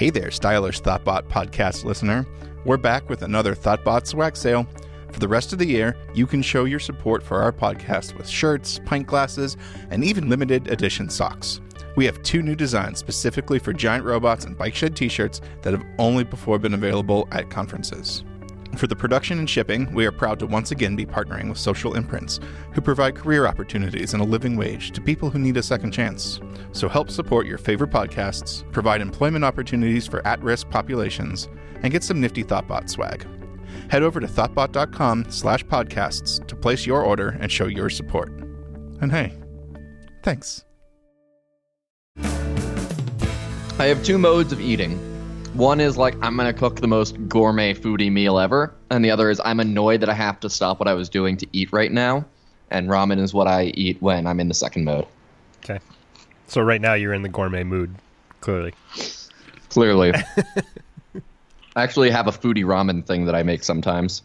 Hey there, stylish Thoughtbot podcast listener. We're back with another Thoughtbot swag sale. For the rest of the year, you can show your support for our podcast with shirts, pint glasses, and even limited edition socks. We have two new designs specifically for giant robots and bike shed t shirts that have only before been available at conferences. For the production and shipping, we are proud to once again be partnering with Social Imprints, who provide career opportunities and a living wage to people who need a second chance. So help support your favorite podcasts, provide employment opportunities for at risk populations, and get some nifty Thoughtbot swag. Head over to thoughtbot.com slash podcasts to place your order and show your support. And hey, thanks. I have two modes of eating. One is like I'm gonna cook the most gourmet foodie meal ever, and the other is I'm annoyed that I have to stop what I was doing to eat right now. And ramen is what I eat when I'm in the second mode. Okay. So right now you're in the gourmet mood, clearly. Clearly. I actually have a foodie ramen thing that I make sometimes.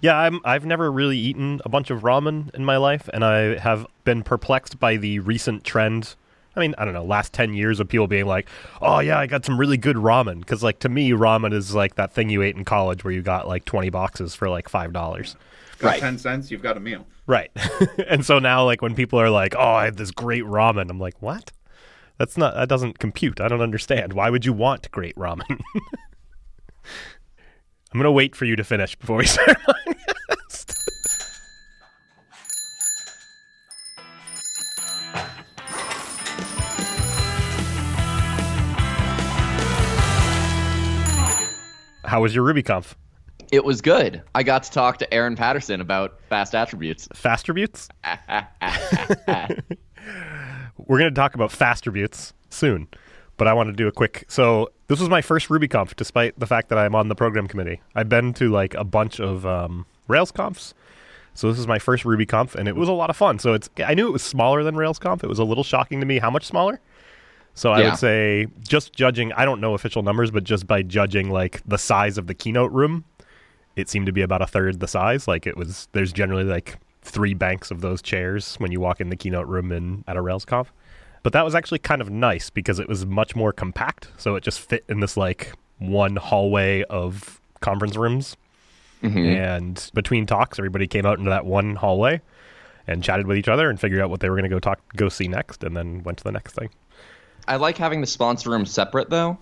Yeah, I'm I've never really eaten a bunch of ramen in my life and I have been perplexed by the recent trend. I mean, I don't know, last 10 years of people being like, "Oh yeah, I got some really good ramen." Cuz like to me ramen is like that thing you ate in college where you got like 20 boxes for like $5. Got Right. 10 cents, you've got a meal. Right. and so now like when people are like, "Oh, I had this great ramen." I'm like, "What?" That's not that doesn't compute. I don't understand. Why would you want great ramen? I'm going to wait for you to finish before we start. How was your RubyConf? It was good. I got to talk to Aaron Patterson about fast attributes. Fastributes? We're going to talk about Fastributes soon, but I want to do a quick. So, this was my first RubyConf, despite the fact that I'm on the program committee. I've been to like a bunch of um, RailsConfs. So, this is my first RubyConf, and it was a lot of fun. So, it's I knew it was smaller than RailsConf. It was a little shocking to me how much smaller. So, I Yeah. would say, just judging, I don't know official numbers, but just by judging like the size of the keynote room, it seemed to be about a third the size. Like it was, there's generally like three banks of those chairs when you walk in the keynote room in at a RailsConf. But that was actually kind of nice because it was much more compact. So it just fit in this like one hallway of conference rooms. Mm-hmm. And between talks, everybody came out into that one hallway and chatted with each other and figured out what they were going to go talk, go see next, and then went to the next thing. I like having the sponsor room separate though.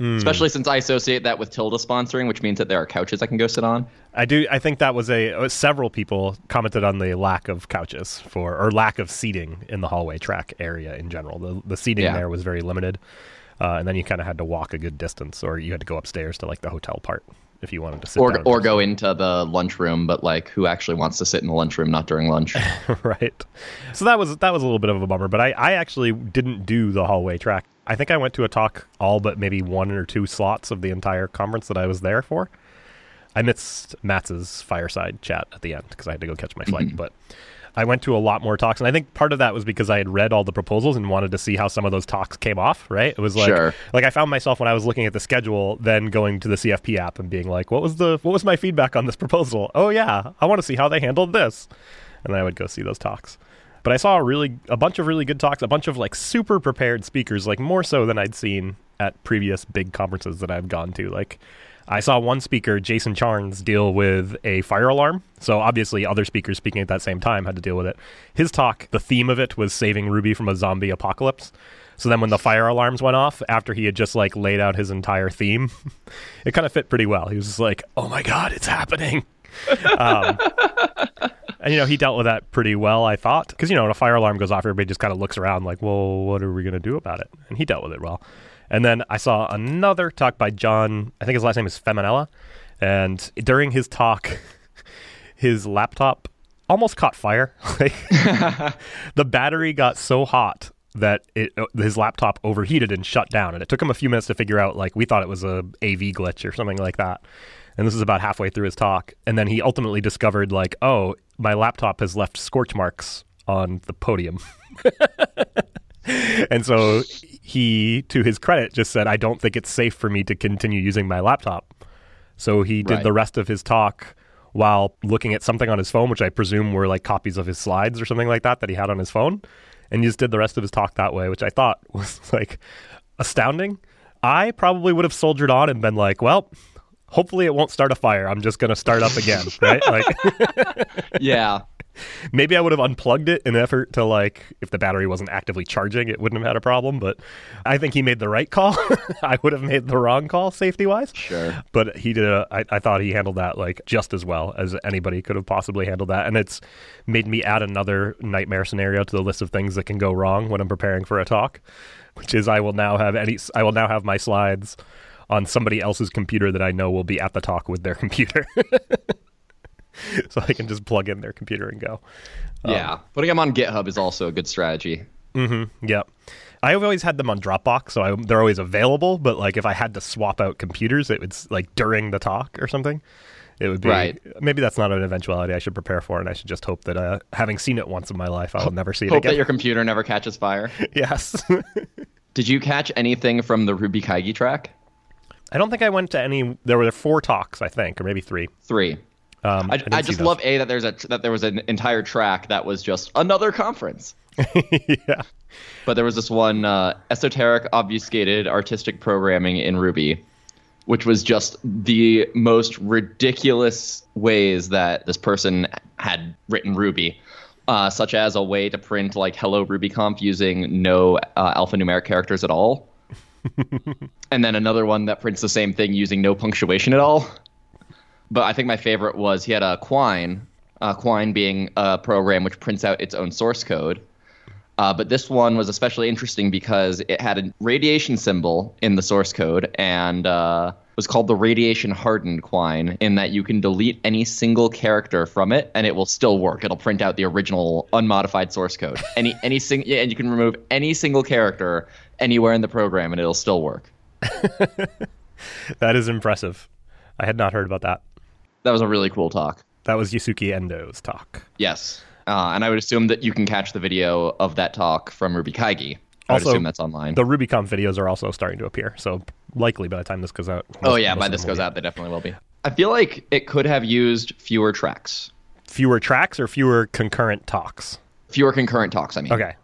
Especially since I associate that with Tilde sponsoring, which means that there are couches I can go sit on. I do. I think that was a uh, several people commented on the lack of couches for or lack of seating in the hallway track area in general. The the seating Yeah. there was very limited, uh, and then you kind of had to walk a good distance, or you had to go upstairs to like the hotel part if you wanted to sit Or or go into the lunchroom, but like who actually wants to sit in the lunchroom not during lunch? right. So that was that was a little bit of a bummer, but I, I actually didn't do the hallway track. I think I went to a talk all but maybe one or two slots of the entire conference that I was there for. I missed Matz's fireside chat at the end because I had to go catch my flight, mm-hmm. but I went to a lot more talks, and I think part of that was because I had read all the proposals and wanted to see how some of those talks came off. Right? It was like, Sure. like I found myself when I was looking at the schedule, then going to the CFP app and being like, "What was the what was my feedback on this proposal? Oh yeah, I want to see how they handled this," and then I would go see those talks. But I saw a really a bunch of really good talks, a bunch of like super prepared speakers, like more so than I'd seen at previous big conferences that I've gone to. Like I saw one speaker, Jason Charnes, deal with a fire alarm. So obviously other speakers speaking at that same time had to deal with it. His talk, the theme of it was saving Ruby from a zombie apocalypse. So then when the fire alarms went off after he had just like laid out his entire theme, it kind of fit pretty well. He was just like, "Oh my god, it's happening." um, and you know, he dealt with that pretty well, I thought, because you know, when a fire alarm goes off, everybody just kind of looks around like, "Well, what are we going to do about it?" And he dealt with it well. And then I saw another talk by John. I think his last name is Feminella, and during his talk, his laptop almost caught fire. Like, the battery got so hot that it uh, his laptop overheated and shut down, and it took him a few minutes to figure out. Like we thought it was a AV glitch or something like that. And this is about halfway through his talk, and then he ultimately discovered like, oh, my laptop has left scorch marks on the podium. and so he, to his credit, just said, I don't think it's safe for me to continue using my laptop. So he did Right. the rest of his talk while looking at something on his phone, which I presume were like copies of his slides or something like that that he had on his phone. And he just did the rest of his talk that way, which I thought was like astounding. I probably would have soldiered on and been like, well, hopefully it won't start a fire. I'm just going to start up again, right? Like Yeah. Maybe I would have unplugged it in an effort to like if the battery wasn't actively charging, it wouldn't have had a problem, but I think he made the right call. I would have made the wrong call safety wise. Sure. But he did a, I, I thought he handled that like just as well as anybody could have possibly handled that. And it's made me add another nightmare scenario to the list of things that can go wrong when I'm preparing for a talk, which is I will now have any I will now have my slides on somebody else's computer that I know will be at the talk with their computer. so I can just plug in their computer and go. Yeah. Putting them on GitHub is also a good strategy. Mm-hmm. Yep. I've always had them on Dropbox, so I, they're always available. But like, if I had to swap out computers, it would like during the talk or something. It would be Right. maybe that's not an eventuality I should prepare for, and I should just hope that uh, having seen it once in my life, I will never see it Hope that your computer never catches fire. yes. Did you catch anything from the Ruby Kaigi track? I don't think I went to any. There were four talks, I think, or maybe three. Three. Um, I, didn't I just those. love a that there's a that there was an entire track that was just another conference. yeah. But there was this one uh, esoteric, obfuscated artistic programming in Ruby, which was just the most ridiculous ways that this person had written Ruby, uh, such as a way to print like "Hello RubyConf" using no uh, alphanumeric characters at all, and then another one that prints the same thing using no punctuation at all. But I think my favorite was he had a Quine, uh, Quine being a program which prints out its own source code. Uh, but this one was especially interesting because it had a radiation symbol in the source code and uh, was called the radiation hardened Quine, in that you can delete any single character from it and it will still work. It'll print out the original unmodified source code. Any any sing- yeah, and you can remove any single character anywhere in the program and it'll still work. That is impressive. I had not heard about that. That was a really cool talk. That was Yusuke Endoh's talk. Yes. Uh, and I would assume that you can catch the video of that talk from Ruby Kaigi. I would Also, assume that's online. The RubyConf videos are also starting to appear, so likely by the time this goes out. oh yeah, by this goes out, they definitely will be. I feel like it could have used fewer tracks, Fewer tracks or fewer concurrent talks. fewer concurrent talks. I mean, Okay.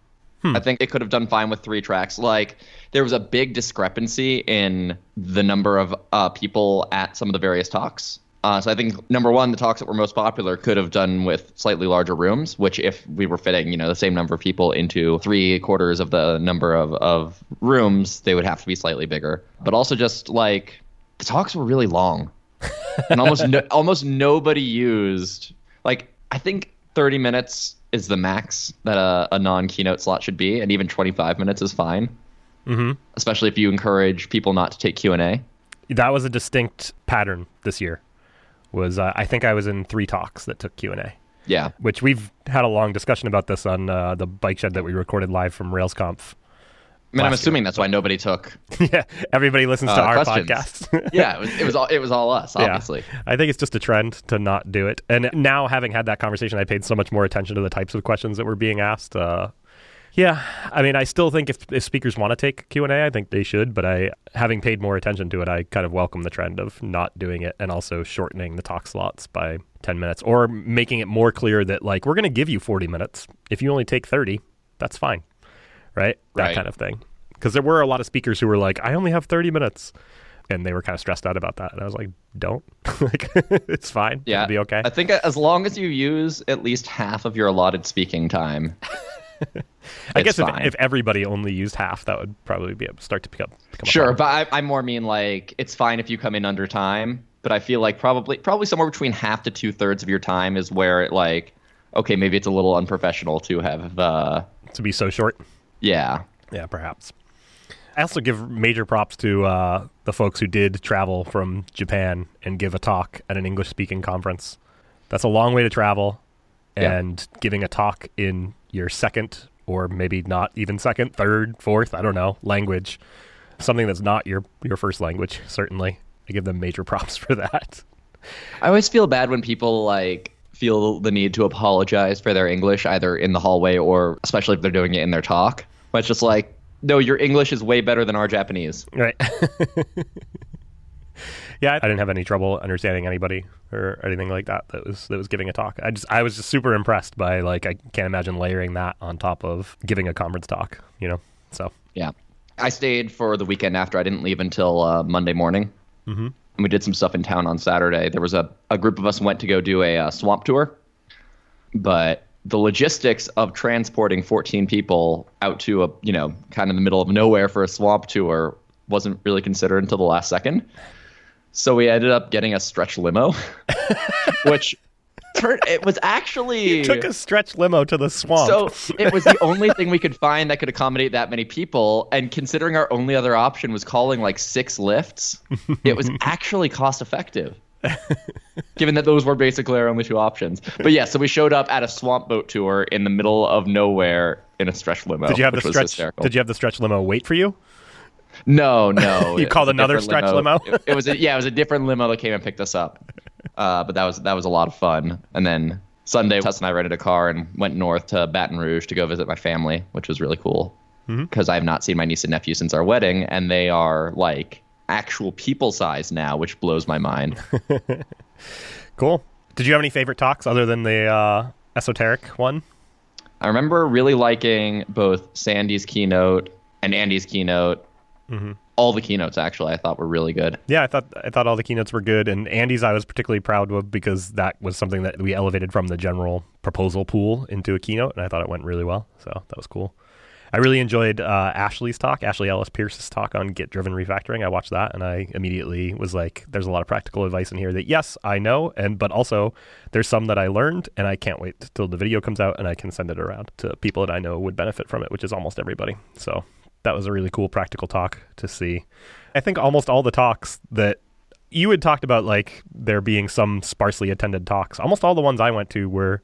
I think it could have done fine with three tracks. Like there was a big discrepancy in the number of uh, people at some of the various talks. Uh, so I think number one, the talks that were most popular could have done with slightly larger rooms. Which, if we were fitting, you know, the same number of people into three quarters of the number of, of rooms, they would have to be slightly bigger. But also, just like the talks were really long, and almost no, almost nobody used. Like I think thirty minutes is the max that a, a non keynote slot should be, and even twenty five minutes is fine. Mm-hmm. Especially if you encourage people not to take Q and A. That was a distinct pattern this year. Was uh, I think I was in three talks that took Q and A, Yeah, which we've had a long discussion about this on uh, the bike shed that we recorded live from RailsConf. I mean, I'm assuming that's why nobody took. yeah, everybody listens to Uh, our questions. podcast. Yeah, it was, it was all it was all us, obviously. Yeah. I think it's just a trend to not do it. And now, having had that conversation, I paid so much more attention to the types of questions that were being asked. Uh, yeah, I mean, I still think if, if speakers want to take Q and A, I think they should. But I, having paid more attention to it, I kind of welcome the trend of not doing it and also shortening the talk slots by ten minutes or making it more clear that like we're going to give you forty minutes. If you only take thirty, that's fine, right? That Right. kind of thing. Because there were a lot of speakers who were like, I only have thirty minutes and they were kind of stressed out about that. And I was like, don't. like, it's fine. Yeah, It'll be okay. I think as long as you use at least half of your allotted speaking time, I guess if, if everybody only used half, that would probably be start to pick up. Sure, but I, I more mean like it's fine if you come in under time. But I feel like probably probably somewhere between half to two thirds of your time is where it like okay maybe it's a little unprofessional to have uh to be so short. yeah Yeah, perhaps. I also give major props to uh, the folks who did travel from Japan and give a talk at an English speaking conference. That's a long way to travel, Yeah. and giving a talk in your second, or maybe not even second, third, fourth, I don't know, language, something that's not your, your first language, certainly. I give them major props for that. I always feel bad when people like feel the need to apologize for their English either in the hallway or especially if they're doing it in their talk. But it's just like no, your English is way better than our Japanese. Right. yeah, I didn't have any trouble understanding anybody or anything like that that was that was giving a talk. I just I was just super impressed by like I can't imagine layering that on top of giving a conference talk, you know. So, Yeah. I stayed for the weekend after. I didn't leave until uh, Monday morning. Mm-hmm. And we did some stuff in town on Saturday. There was a, a group of us went to go do a uh, swamp tour. But the logistics of transporting 14 people out to a, you know, kind of the middle of nowhere for a swamp tour wasn't really considered until the last second. So we ended up getting a stretch limo, which turned, it was actually Took a stretch limo to the swamp. so it was the only thing we could find that could accommodate that many people. And considering our only other option was calling like six Lyfts, it was actually cost effective. Given that those were basically our only two options. But yeah, so we showed up at a swamp boat tour in the middle of nowhere in a stretch limo. did you have the stretch? Did you have the stretch limo wait for you? No, no. You it called another stretch limo? It, it was a, yeah, it was a different limo that came and picked us up. Uh, but that was that was a lot of fun. And then Sunday, Tess and I rented a car and went north to Baton Rouge to go visit my family, which was really cool Mm-hmm. because I have not seen my niece and nephew since our wedding, and they are like actual people size now, which blows my mind. Cool. Did you have any favorite talks other than the uh, esoteric one? I remember really liking both Sandy's keynote and Andy's keynote. Mm-hmm. All the keynotes actually I thought were really good. Yeah, I thought I thought all the keynotes were good, and Andy's I was particularly proud of because that was something that we elevated from the general proposal pool into a keynote, and I thought it went really well. So that was cool. I really enjoyed uh, Ashley's talk, Ashley Ellis Pierce's talk on Git driven refactoring. I watched that, and I immediately was like, "There's a lot of practical advice in here that yes, I know, and but also there's some that I learned, and I can't wait till the video comes out and I can send it around to people that I know would benefit from it, which is almost everybody." So that was a really cool practical talk to see. I think almost all the talks that you had talked about, like there being some sparsely attended talks, almost all the ones I went to were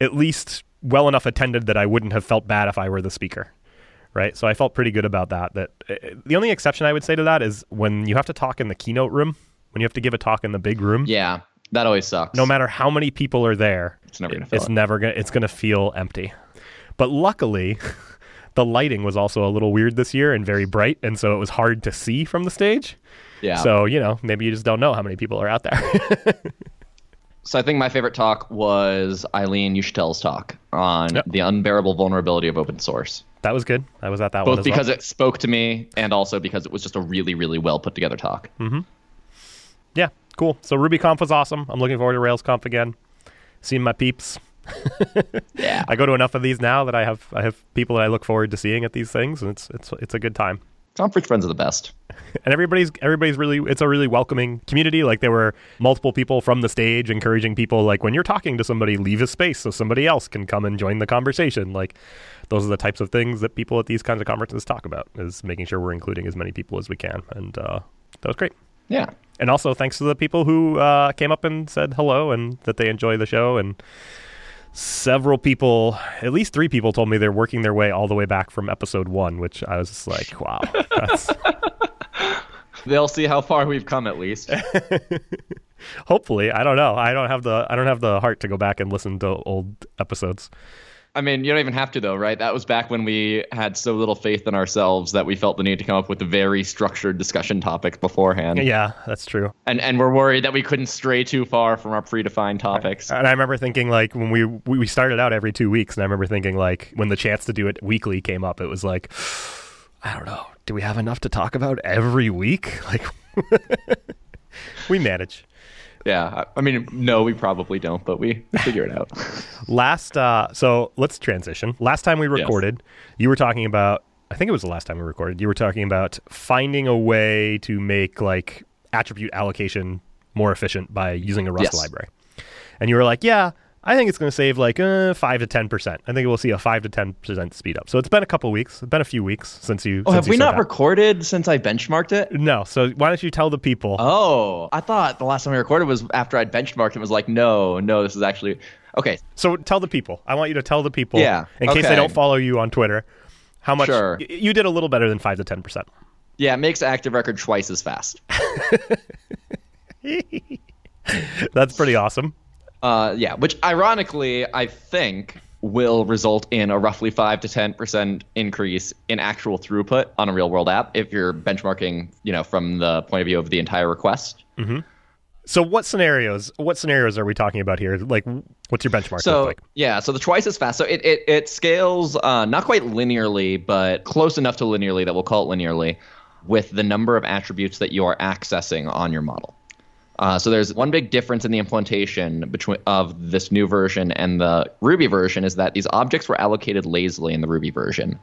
at least well enough attended that I wouldn't have felt bad if I were the speaker. Right. So I felt pretty good about that. That uh, the only exception I would say to that is when you have to talk in the keynote room, when you have to give a talk in the big room, Yeah, that always sucks. no matter how many people are there, It's never gonna fill it's it. never gonna it's gonna feel empty. But luckily, the lighting was also a little weird this year and very bright, and so it was hard to see from the stage. Yeah. So you know, maybe you just don't know how many people are out there. So I think my favorite talk was Eileen Uchitelle's talk on Yep. the unbearable vulnerability of open source. that was good. I was at that one Both as well. because it spoke to me and also because it was just a really, really well put together talk. Mhm. Yeah, cool. So RubyConf was awesome. I'm looking forward to RailsConf again. Seeing my peeps. Yeah. I go to enough of these now that I have I have people that I look forward to seeing at these things, and it's it's it's a good time. Conference friends are the best. And everybody's everybody's really it's a really welcoming community. Like there were multiple people from the stage encouraging people like when you're talking to somebody, leave a space so somebody else can come and join the conversation. Like those are the types of things that people at these kinds of conferences talk about is making sure we're including as many people as we can. And uh, that was great. Yeah. And also thanks to the people who uh, came up and said hello and that they enjoy the show. And several people, at least three people, told me they're working their way all the way back from episode one, which I was just like, wow. That's, They'll see how far we've come at least. hopefully, I don't know. I don't have the I don't have the heart to go back and listen to old episodes. I mean, you don't even have to though, right? That was back when we had so little faith in ourselves that we felt the need to come up with a very structured discussion topic beforehand. Yeah, that's true. And and we're worried that we couldn't stray too far from our predefined topics. And I remember thinking like when we we started out every two weeks, and I remember thinking like when the chance to do it weekly came up, it was like, I don't know, do we have enough to talk about every week? Like, we manage. Yeah. I mean, no, we probably don't, but we figure it out. Last, uh, so let's transition. Last time we recorded, you were talking about. I think it was the last time we recorded. You were talking about finding a way to make like attribute allocation more efficient by using a Rust Yes. library, and you were like, "Yeah, I think it's going to save like uh, five to ten percent. I think we'll see a five to ten percent speed up." So it's been a couple weeks. It's been a few weeks since you. Oh, since have you we not that. recorded since I benchmarked it? No. So why don't you tell the people? Oh, I thought the last time we recorded was after I'd benchmarked and was like, no, no, this is actually okay. So tell the people. I want you to tell the people. Yeah, In case okay. they don't follow you on Twitter, how much Sure. you did a little better than five to ten percent. Yeah, it makes active record twice as fast. That's pretty awesome. Uh, yeah, which ironically I think will result in a roughly five to ten percent increase in actual throughput on a real world app if you're benchmarking, you know, from the point of view of the entire request. So what scenarios? What scenarios are we talking about here? Like, what's your benchmark So like? yeah, so the twice as fast. So it it, it scales uh, not quite linearly, but close enough to linearly that we'll call it linearly, with the number of attributes that you are accessing on your model. Uh, so there's one big difference in the implementation between of this new version and the Ruby version is that these objects were allocated lazily in the Ruby version.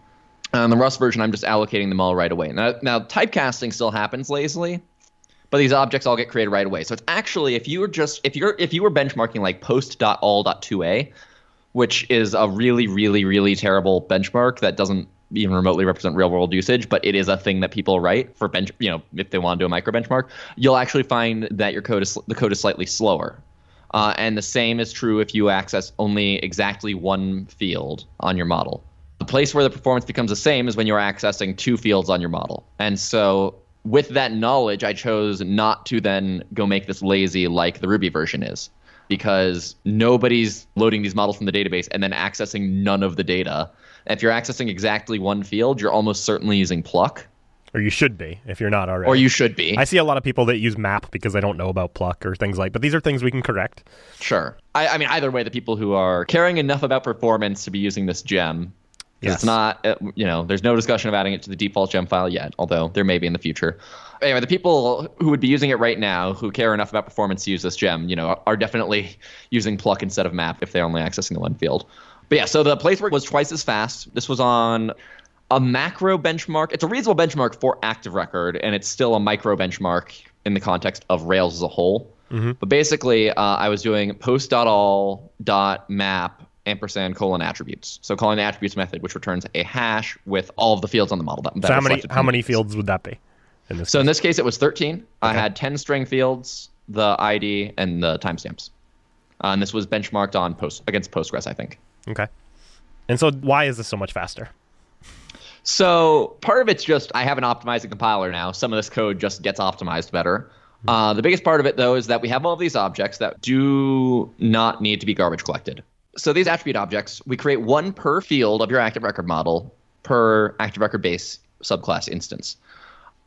On the Rust version, I'm just allocating them all right away. Now, now typecasting still happens lazily, but these objects all get created right away. So it's actually if you were just if you're if you were benchmarking like post.all.to_a, which is a really really really terrible benchmark that doesn't even remotely represent real world usage, but it is a thing that people write for bench you know if they want to do a micro benchmark, you'll actually find that your code is the code is slightly slower. Uh, and the same is true if you access only exactly one field on your model. The place where the performance becomes the same is when you're accessing two fields on your model. And so with that knowledge, I chose not to then go make this lazy like the Ruby version is, because nobody's loading these models from the database and then accessing none of the data. If you're accessing exactly one field, you're almost certainly using pluck, Or you should be if you're not already. or you should be. I see a lot of people that use map because they don't know about pluck or things like. But these are things we can correct. Sure. I, I mean, either way, the people who are caring enough about performance to be using this gem. Yes. It's not, uh, you know, there's no discussion of adding it to the default gem file yet, although there may be in the future. Anyway, the people who would be using it right now, who care enough about performance to use this gem, you know, are definitely using pluck instead of map if they're only accessing the one field. But yeah, so the place work was twice as fast. This was on a macro benchmark. It's a reasonable benchmark for active record, and it's still a micro benchmark in the context of Rails as a whole. But basically, uh, I was doing post.all.map ampersand colon attributes. So calling the attributes method, which returns a hash with all of the fields on the model. That, that So how many how many fields would that be? In this So in this case, it was 13. I had 10 string fields, the ID, and the timestamps. Uh, and this was benchmarked on post against Postgres, I think. Okay. And so why is this so much faster? So part of it's just I have an optimizing compiler now. Some of this code just gets optimized better. Uh, the biggest part of it, though, is that we have all of these objects that do not need to be garbage collected. So these attribute objects, we create one per field of your active record model per active record base subclass instance.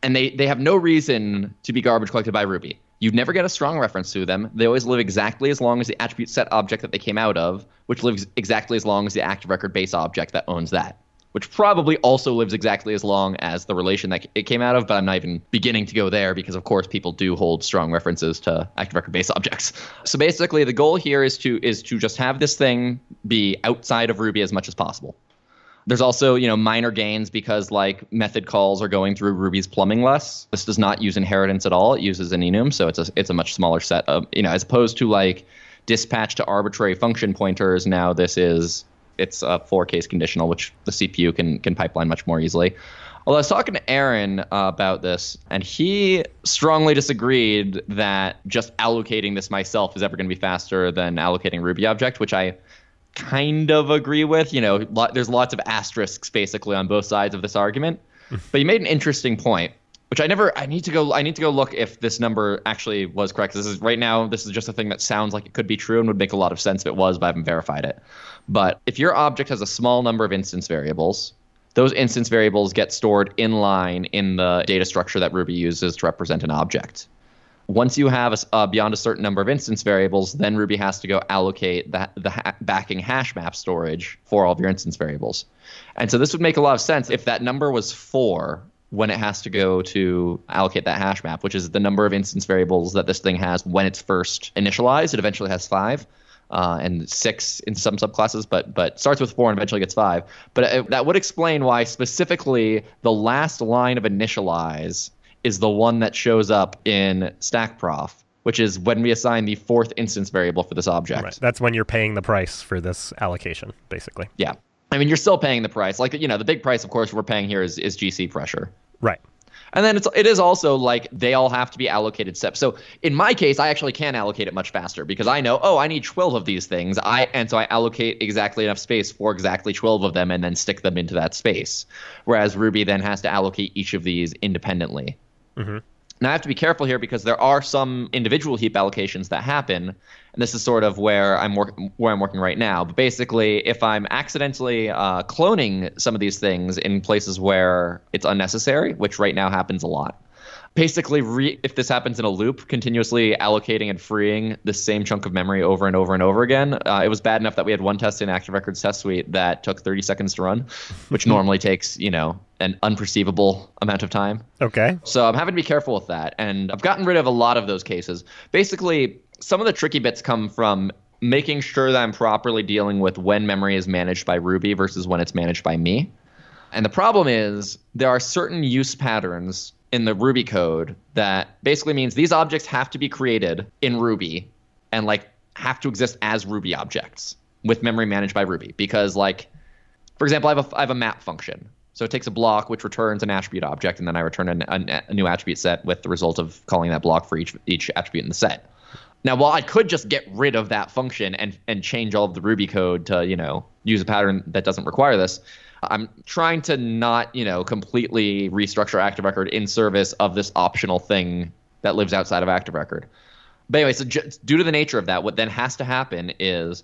And they, they have no reason to be garbage collected by Ruby. You never get a strong reference to them. They always live exactly as long as the attribute set object that they came out of, which lives exactly as long as the active record base object that owns that which probably also lives exactly as long as the relation that it came out of, but I'm not even beginning to go there because, of course, people do hold strong references to active record base objects. So basically, the goal here is to is to just have this thing be outside of Ruby as much as possible. There's also, you know, minor gains because like method calls are going through Ruby's plumbing less. This does not use inheritance at all. It uses an enum, so it's a it's a much smaller set of, you know, as opposed to like dispatch to arbitrary function pointers. Now this is it's a four case conditional, which the CPU can can pipeline much more easily. Although I was talking to Aaron uh, about this, and he strongly disagreed that just allocating this myself is ever going to be faster than allocating Ruby object, which I kind of agree with. You know, there's lots of asterisks basically on both sides of this argument. Hmm. but you made an interesting point, which I never. I need to go. I need to go look if this number actually was correct. This is right now. This is just a thing that sounds like it could be true and would make a lot of sense if it was, but I haven't verified it. But if your object has a small number of instance variables, those instance variables get stored in line in the data structure that Ruby uses to represent an object. Once you have a uh, beyond a certain number of instance variables, then Ruby has to go allocate the, the ha- backing hash map storage for all of your instance variables. And so this would make a lot of sense if that number was four when it has to go to allocate that hash map, which is the number of instance variables that this thing has when it's first initialized. It eventually has five. Uh, and six in some subclasses, but but starts with four and eventually gets five. But it, that would explain why specifically the last line of initialize is the one that shows up in StackProf, which is when we assign the fourth instance variable for this object. Right. That's when you're paying the price for this allocation, basically. Yeah. I mean, you're still paying the price. Like, you know, the big price, of course, we're paying here is, is GC pressure. Right. And then it's it is also like they all have to be allocated steps. So in my case, I actually can allocate it much faster because I know, oh, I need 12 of these things. I and so I allocate exactly enough space for exactly 12 of them and then stick them into that space. Whereas Ruby then has to allocate each of these independently. Now I have to be careful here because there are some individual heap allocations that happen, and this is sort of where I'm work- where I'm working right now. But basically, if I'm accidentally uh, cloning some of these things in places where it's unnecessary, which right now happens a lot, basically re- if this happens in a loop continuously allocating and freeing the same chunk of memory over and over and over again. Uh, it was bad enough that we had one test in active records test suite that took 30 seconds to run which normally takes you know an unperceivable amount of time. Okay. so i'm having to be careful with that and i've gotten rid of a lot of those cases. Basically some of the tricky bits come from making sure that i'm properly dealing with when memory is managed by ruby versus when it's managed by me. And the problem is there are certain use patterns in the Ruby code that basically means these objects have to be created in Ruby and like have to exist as Ruby objects with memory managed by Ruby. Because like, for example, I have a, I have a map function. So it takes a block which returns an attribute object, and then I return a, a, a new attribute set with the result of calling that block for each each attribute in the set. Now, while I could just get rid of that function and and change all of the Ruby code to you know use a pattern that doesn't require this, I'm trying to not, you know, completely restructure Active Record in service of this optional thing that lives outside of Active Record. But anyway, so j- due to the nature of that, what then has to happen is,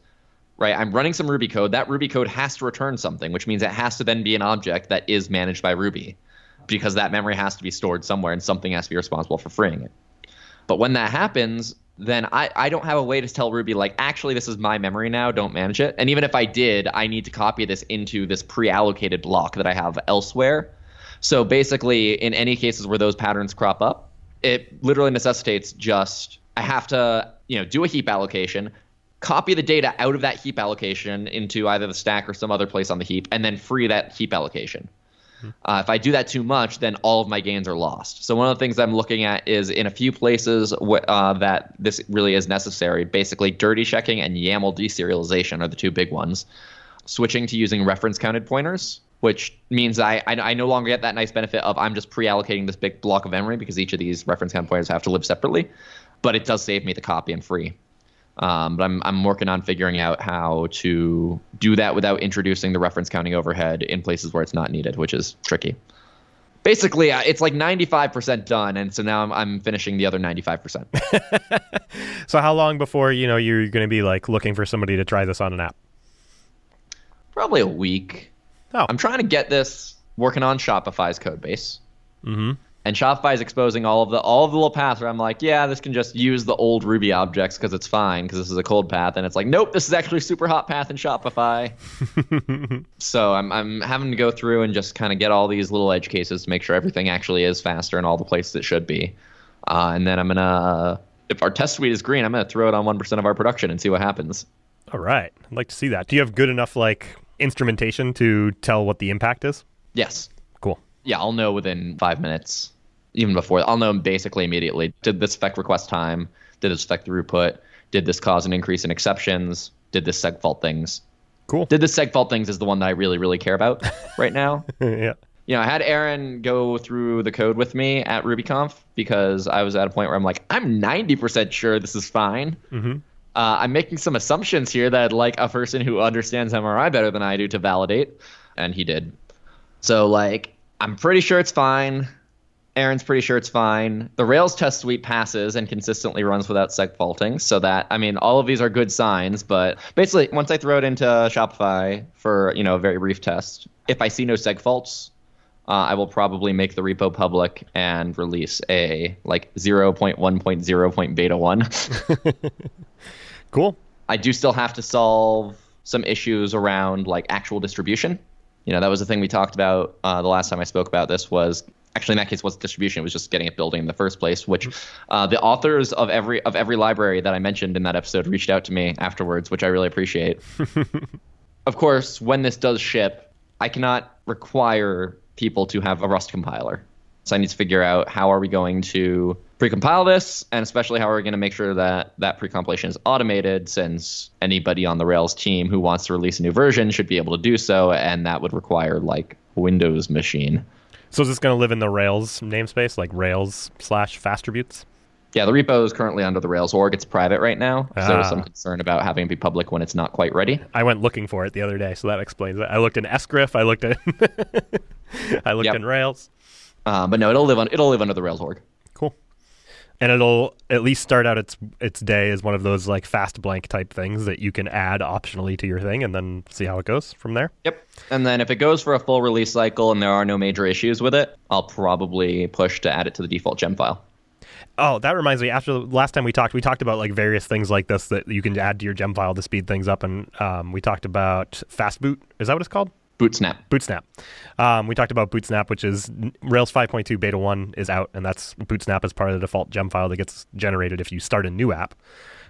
right, I'm running some Ruby code. That Ruby code has to return something, which means it has to then be an object that is managed by Ruby because that memory has to be stored somewhere and something has to be responsible for freeing it. But when that happens, then I, I don't have a way to tell Ruby, like, actually, this is my memory now, don't manage it. And even if I did, I need to copy this into this pre allocated block that I have elsewhere. So basically, in any cases where those patterns crop up, it literally necessitates just I have to, you know, do a heap allocation, copy the data out of that heap allocation into either the stack or some other place on the heap, and then free that heap allocation. Uh, if I do that too much, then all of my gains are lost. So one of the things I'm looking at is in a few places wh- uh, that this really is necessary. Basically, dirty checking and YAML deserialization are the two big ones. Switching to using reference counted pointers, which means I, I I no longer get that nice benefit of I'm just pre-allocating this big block of memory because each of these reference counted pointers have to live separately, but it does save me the copy and free. Um, but I'm I'm working on figuring out how to do that without introducing the reference counting overhead in places where it's not needed, which is tricky. Basically, uh, it's like 95% done, and so now I'm, I'm finishing the other 95%. So how long before you know you're going to be like looking for somebody to try this on an app? Probably a week. Oh. I'm trying to get this working on Shopify's code base. Mm-hmm. And Shopify is exposing all of the all of the little paths where I'm like, yeah, this can just use the old Ruby objects because it's fine because this is a cold path, and it's like, nope, this is actually a super hot path in Shopify. so I'm I'm having to go through and just kind of get all these little edge cases to make sure everything actually is faster in all the places it should be, uh, and then I'm gonna if our test suite is green, I'm gonna throw it on one percent of our production and see what happens. All right. I'd like to see that. Do you have good enough like instrumentation to tell what the impact is? Yes, Cool. yeah, I'll know within five minutes, even before. I'll know basically immediately. Did this affect request time? Did this affect throughput? Did this cause an increase in exceptions? Did this seg fault things? Cool. Did this seg fault things is the one that I really, really care about right now. yeah. You know, I had Aaron go through the code with me at RubyConf because I was at a point where I'm like, I'm 90% sure this is fine. Mhm. Uh, I'm making some assumptions here that I'd like a person who understands MRI better than I do to validate, and he did. So, like, I'm pretty sure it's fine. Aaron's pretty sure it's fine. The Rails test suite passes and consistently runs without seg faulting. So that I mean, all of these are good signs. But basically, once I throw it into Shopify for you know a very brief test, if I see no seg faults, uh, I will probably make the repo public and release a like 0.1.0. beta one. Cool. I do still have to solve some issues around like actual distribution. You know, that was the thing we talked about uh, the last time I spoke about this was actually in that case wasn't distribution. It was just getting it building in the first place. Which uh, the authors of every of every library that I mentioned in that episode reached out to me afterwards, which I really appreciate. of course, when this does ship, I cannot require people to have a Rust compiler. So I need to figure out how are we going to precompile this, and especially how are we going to make sure that that precompilation is automated, since anybody on the Rails team who wants to release a new version should be able to do so, and that would require like a Windows machine. So is this going to live in the Rails namespace, like Rails slash Fastributes? Yeah, the repo is currently under the Rails org. It's private right now. So there's Ah. some concern about having it be public when it's not quite ready. I went looking for it the other day, so that explains it. I looked in sgrif. I looked at. I looked Yep. in Rails. Uh, but no, it'll live on it'll live under the Rails org. And it'll at least start out its its day as one of those like fast blank type things that you can add optionally to your thing and then see how it goes from there. Yep. And then if it goes for a full release cycle and there are no major issues with it, I'll probably push to add it to the default gem file. Oh, that reminds me. After the last time we talked, we talked about like various things like this that you can add to your gem file to speed things up, and um, we talked about fast boot. Is that what it's called? Bootsnap. Bootsnap. Um, we talked about Bootsnap, which is Rails 5.2 Beta 1 is out, and that's Bootsnap is part of the default gem file that gets generated if you start a new app.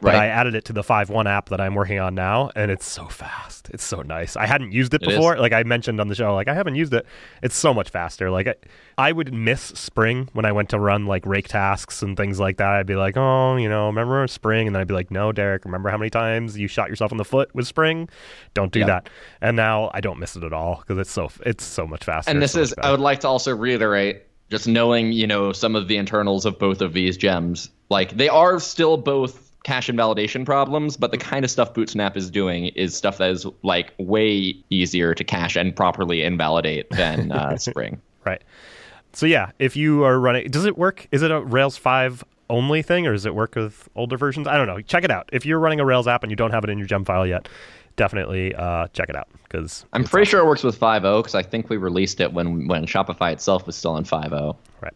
But Right. I added it to the 5.1 app that I'm working on now, and it's so fast. It's so nice. I hadn't used it It is. before. Like I mentioned on the show, like I haven't used it. It's so much faster. Like I, I would miss Spring when I went to run like rake tasks and things like that. I'd be like, oh, you know, remember Spring? And then I'd be like, no, Derek, remember how many times you shot yourself in the foot with Spring? Don't do Yep. that. And now I don't miss it at all because it's so it's so much faster. And this so is, I would like to also reiterate, just knowing, you know, some of the internals of both of these gems, like they are still both cache invalidation problems, but the kind of stuff Bootsnap is doing is stuff that is like way easier to cache and properly invalidate than uh, Spring. Right. So yeah, if you are running, does it work? Is it a Rails five only thing, or does it work with older versions? I don't know. Check it out. If you're running a Rails app and you don't have it in your gem file yet, definitely uh, check it out because I'm pretty sure it works with 5.0 because I think we released it when when Shopify itself was still in 5.0. right.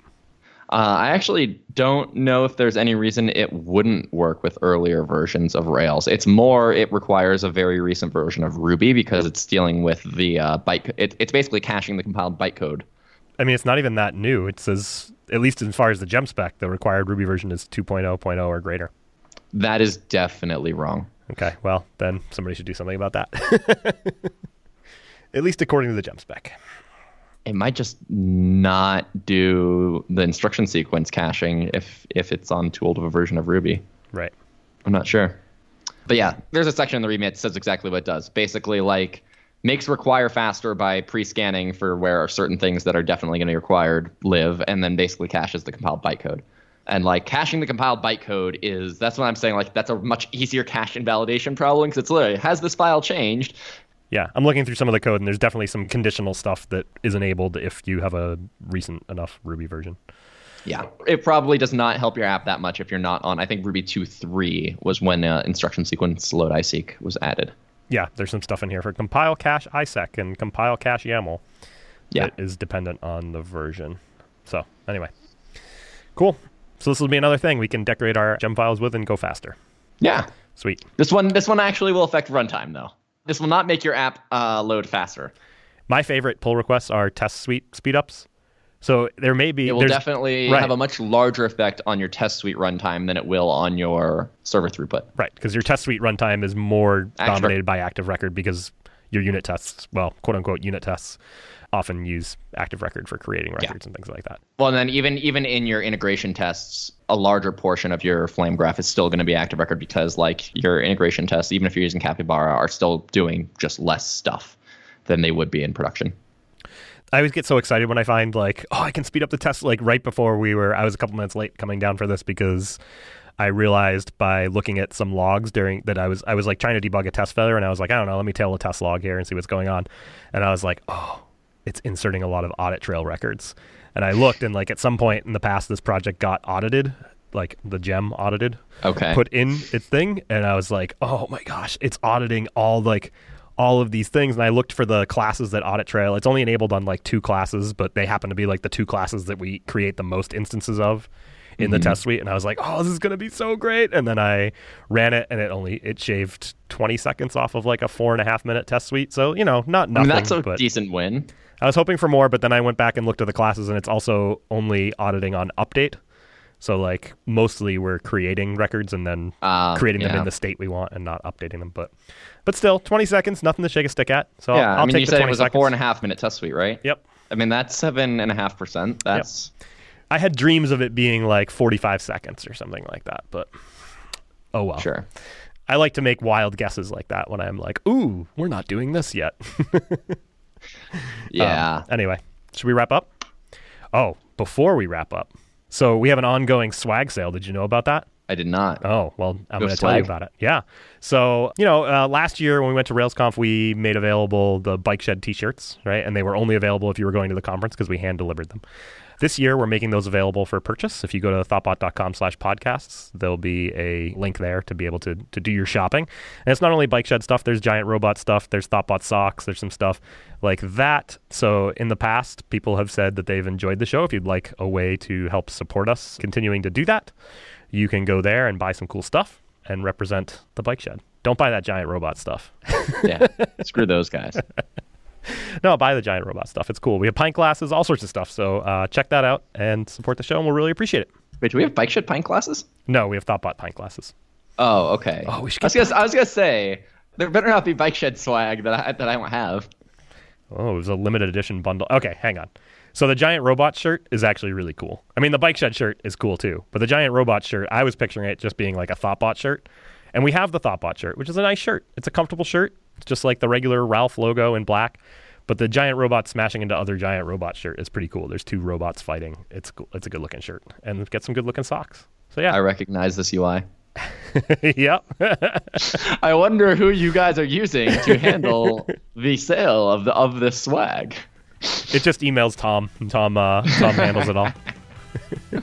Uh, I actually don't know if there's any reason it wouldn't work with earlier versions of Rails. It's more it requires a very recent version of Ruby because it's dealing with the uh, byte. It, it's basically caching the compiled bytecode. I mean, it's not even that new. It says at least as far as the gem spec, the required Ruby version is 2.0.0 or greater. That is definitely wrong. Okay, well then somebody should do something about that. at least according to the gem spec. It might just not do the instruction sequence caching if if it's on too old of a version of Ruby. Right. I'm not sure. But yeah, there's a section in the README that says exactly what it does. Basically, like makes require faster by pre-scanning for where certain things that are definitely going to be required live, and then basically caches the compiled bytecode. And like caching the compiled bytecode is that's what I'm saying. Like that's a much easier cache invalidation problem because it's literally has this file changed? Yeah, I'm looking through some of the code, and there's definitely some conditional stuff that is enabled if you have a recent enough Ruby version. Yeah, it probably does not help your app that much if you're not on. I think Ruby 2.3 was when uh, instruction sequence load iseq was added. Yeah, there's some stuff in here for compile cache iseq and compile cache YAML. Yeah. It is dependent on the version. So, anyway. Cool. So this will be another thing we can decorate our gem files with and go faster. Yeah, Sweet. This one, this one actually will affect runtime though. This will not make your app uh, load faster. My favorite pull requests are test suite speedups. So there may be It will definitely right. have a much larger effect on your test suite runtime than it will on your server throughput. Right, because your test suite runtime is more Active dominated by active record because your unit tests, well, quote unquote unit tests, often use active record for creating records and things like that. Well, and then even even in your integration tests, a larger portion of your Flame graph is still going to be active record because like your integration tests, even if you're using Capybara, are still doing just less stuff than they would be in production. I always get so excited when I find like, oh, I can speed up the test. Like right before we were, I was a couple minutes late coming down for this because I realized by looking at some logs during that I was I was like trying to debug a test failure and I was like, I don't know, let me tail a test log here and see what's going on, and I was like, oh, it's inserting a lot of audit trail records, and I looked and like at some point in the past this project got audited, like the gem audited, Okay. put in its thing and I was like, "Oh my gosh, it's auditing all like all of these things." And I looked for the classes that audit trail. It's only enabled on like two classes, but they happen to be like the two classes that we create the most instances of in the mm-hmm. test suite and I was like, "Oh, this is going to be so great." And then I ran it and it only it shaved 20 seconds off of like a four and a half minute test suite. So, you know, not I nothing, mean, that's a but decent win. I was hoping for more, but then I went back and looked at the classes, and it's also only auditing on update. So like mostly we're creating records and then Uh, creating them in the state we want and not updating them. But but still, twenty seconds, nothing to shake a stick at. So yeah, I'll, I'll I mean, take you said it was seconds. a four and a half minute test suite, right? Yep. I mean, that's seven and a half percent. That's I had dreams of it being like forty-five seconds or something like that, but oh well. sure. I like to make wild guesses like that when I'm like, "Ooh, we're not doing this yet." Yeah. Um, anyway, should we wrap up? Oh, before we wrap up, so we have an ongoing swag sale. Did you know about that? I did not. Oh, well, I'm going to tell you about it. Yeah. So, you know, uh, last year when we went to RailsConf, we made available the Bike Shed t shirts, right? And they were only available if you were going to the conference because we hand delivered them. This year, we're making those available for purchase. If you go to thoughtbot.com slash podcasts, there'll be a link there to be able to, to do your shopping. And it's not only bike shed stuff, there's giant robot stuff, there's Thoughtbot socks, there's some stuff like that. So in the past, people have said that they've enjoyed the show. If you'd like a way to help support us continuing to do that, you can go there and buy some cool stuff and represent the bike shed. Don't buy that giant robot stuff. yeah, screw those guys. no, buy the giant robot stuff. It's cool. We have pint glasses, all sorts of stuff. So uh, check that out and support the show, and we'll really appreciate it. Wait, do we have bike shed pint glasses? No, we have Thoughtbot pint glasses. Oh, okay. Oh, we should I was, gonna, I was gonna say there better not be bike shed swag that I that I don't have. Oh, it was a limited edition bundle. Okay, hang on. So the giant robot shirt is actually really cool. I mean, the bike shed shirt is cool too, but the giant robot shirt, I was picturing it just being like a Thoughtbot shirt. And we have the Thoughtbot shirt, which is a nice shirt. It's a comfortable shirt. It's just like the regular Ralph logo in black. But the giant robot smashing into other giant robot shirt is pretty cool. There's two robots fighting. It's cool. It's a good looking shirt, and get some good looking socks. So yeah, I recognize this UI. yep. I wonder who you guys are using to handle the sale of the of this swag. It just emails Tom. Tom uh, Tom handles it all.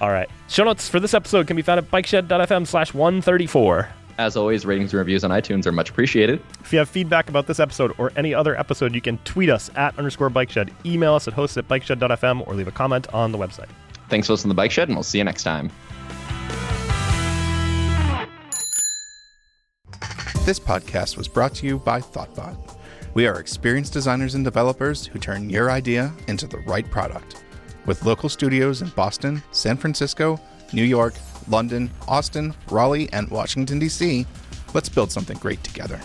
all right. Show notes for this episode can be found at bikeshed.fm slash 134. As always, ratings and reviews on iTunes are much appreciated. If you have feedback about this episode or any other episode, you can tweet us at underscore bikeshed, email us at hosts at bikeshed.fm, or leave a comment on the website. Thanks for listening to The Bike Shed, and we'll see you next time. This podcast was brought to you by Thoughtbot. We are experienced designers and developers who turn your idea into the right product. With local studios in Boston, San Francisco, New York, London, Austin, Raleigh, and Washington, D.C., let's build something great together.